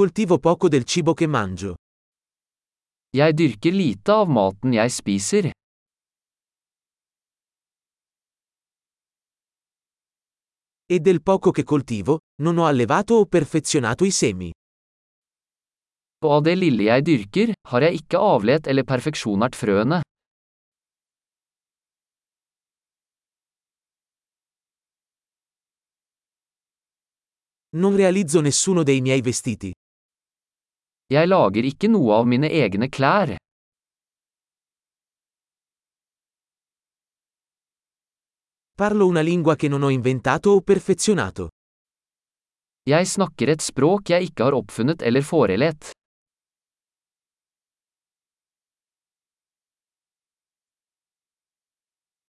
coltivo poco del cibo che mangio. Jeg dyrker lite av maten jeg spiser. E del poco che coltivo, non ho allevato o perfezionato i semi. Og av det lille jeg dyrker, har jeg ikke avlet eller perfeksjonert frøene. Non realizzo nessuno dei miei vestiti. Jeg lager ikke noe av mine egne klær. Parlo una lingua che non ho inventato o perfezionato. Jeg snakker et språk jeg ikke har oppfunnet eller forelett.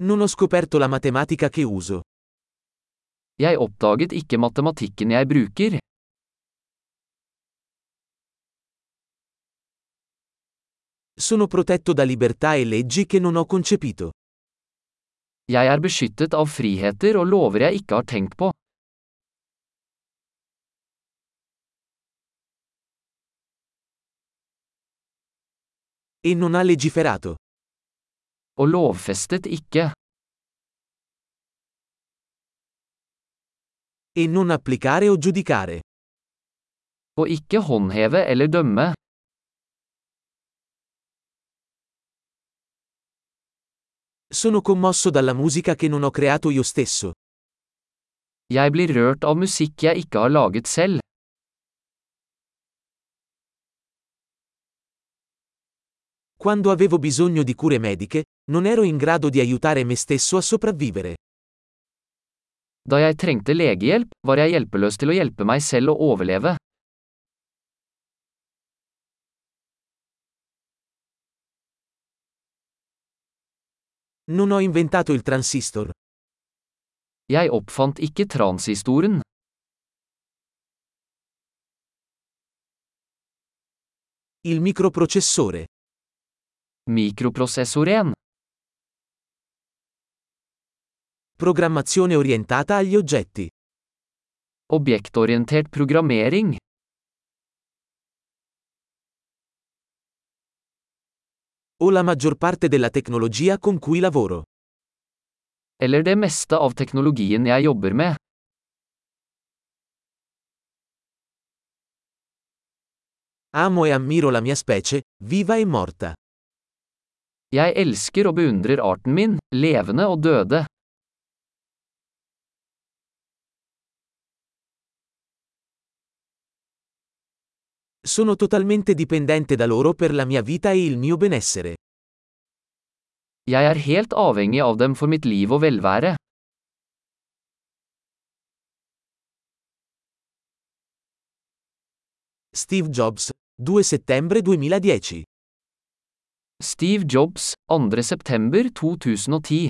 Non ho scoperto la matematica che uso. Jeg oppdaget ikke matematikken jeg bruker. Sono protetto da libertà e leggi che non ho concepito. Jeg er beskyttet av friheter og lover jeg ikke har tenkt på. E non ha legiferato. Og lovfestet ikke. E non applicare o giudicare. Og ikke håndheve eller dømme. Sono commosso dalla musica che non ho creato io stesso. Jeg blir rørt av musikk jeg ikke har laget selv. Quando avevo bisogno di cure mediche, non ero in grado di aiutare me stesso a sopravvivere. Da jeg trengte legehjelp, var jeg hjelpeløs til å hjelpe meg selv å overleve. Non ho inventato il transistor. Jeg oppfant ikke transistoren. Il microprocessore. Mikroprosessoren. Programmazione orientata agli oggetti. Objektorientert programmering. O la maggior parte della tecnologia con cui lavoro. Eller det meste av teknologien jeg jobber med. Amo e ammiro la mia specie, viva e morta. Jeg elsker og beundrer arten min, levende og døde. Sono totalmente dipendente da loro per la mia vita e il mio benessere. Jeg er helt avhengig av dem for mitt liv og velvære. Steve Jobs, 2 settembre 2010. Steve Jobs, 2. september 2010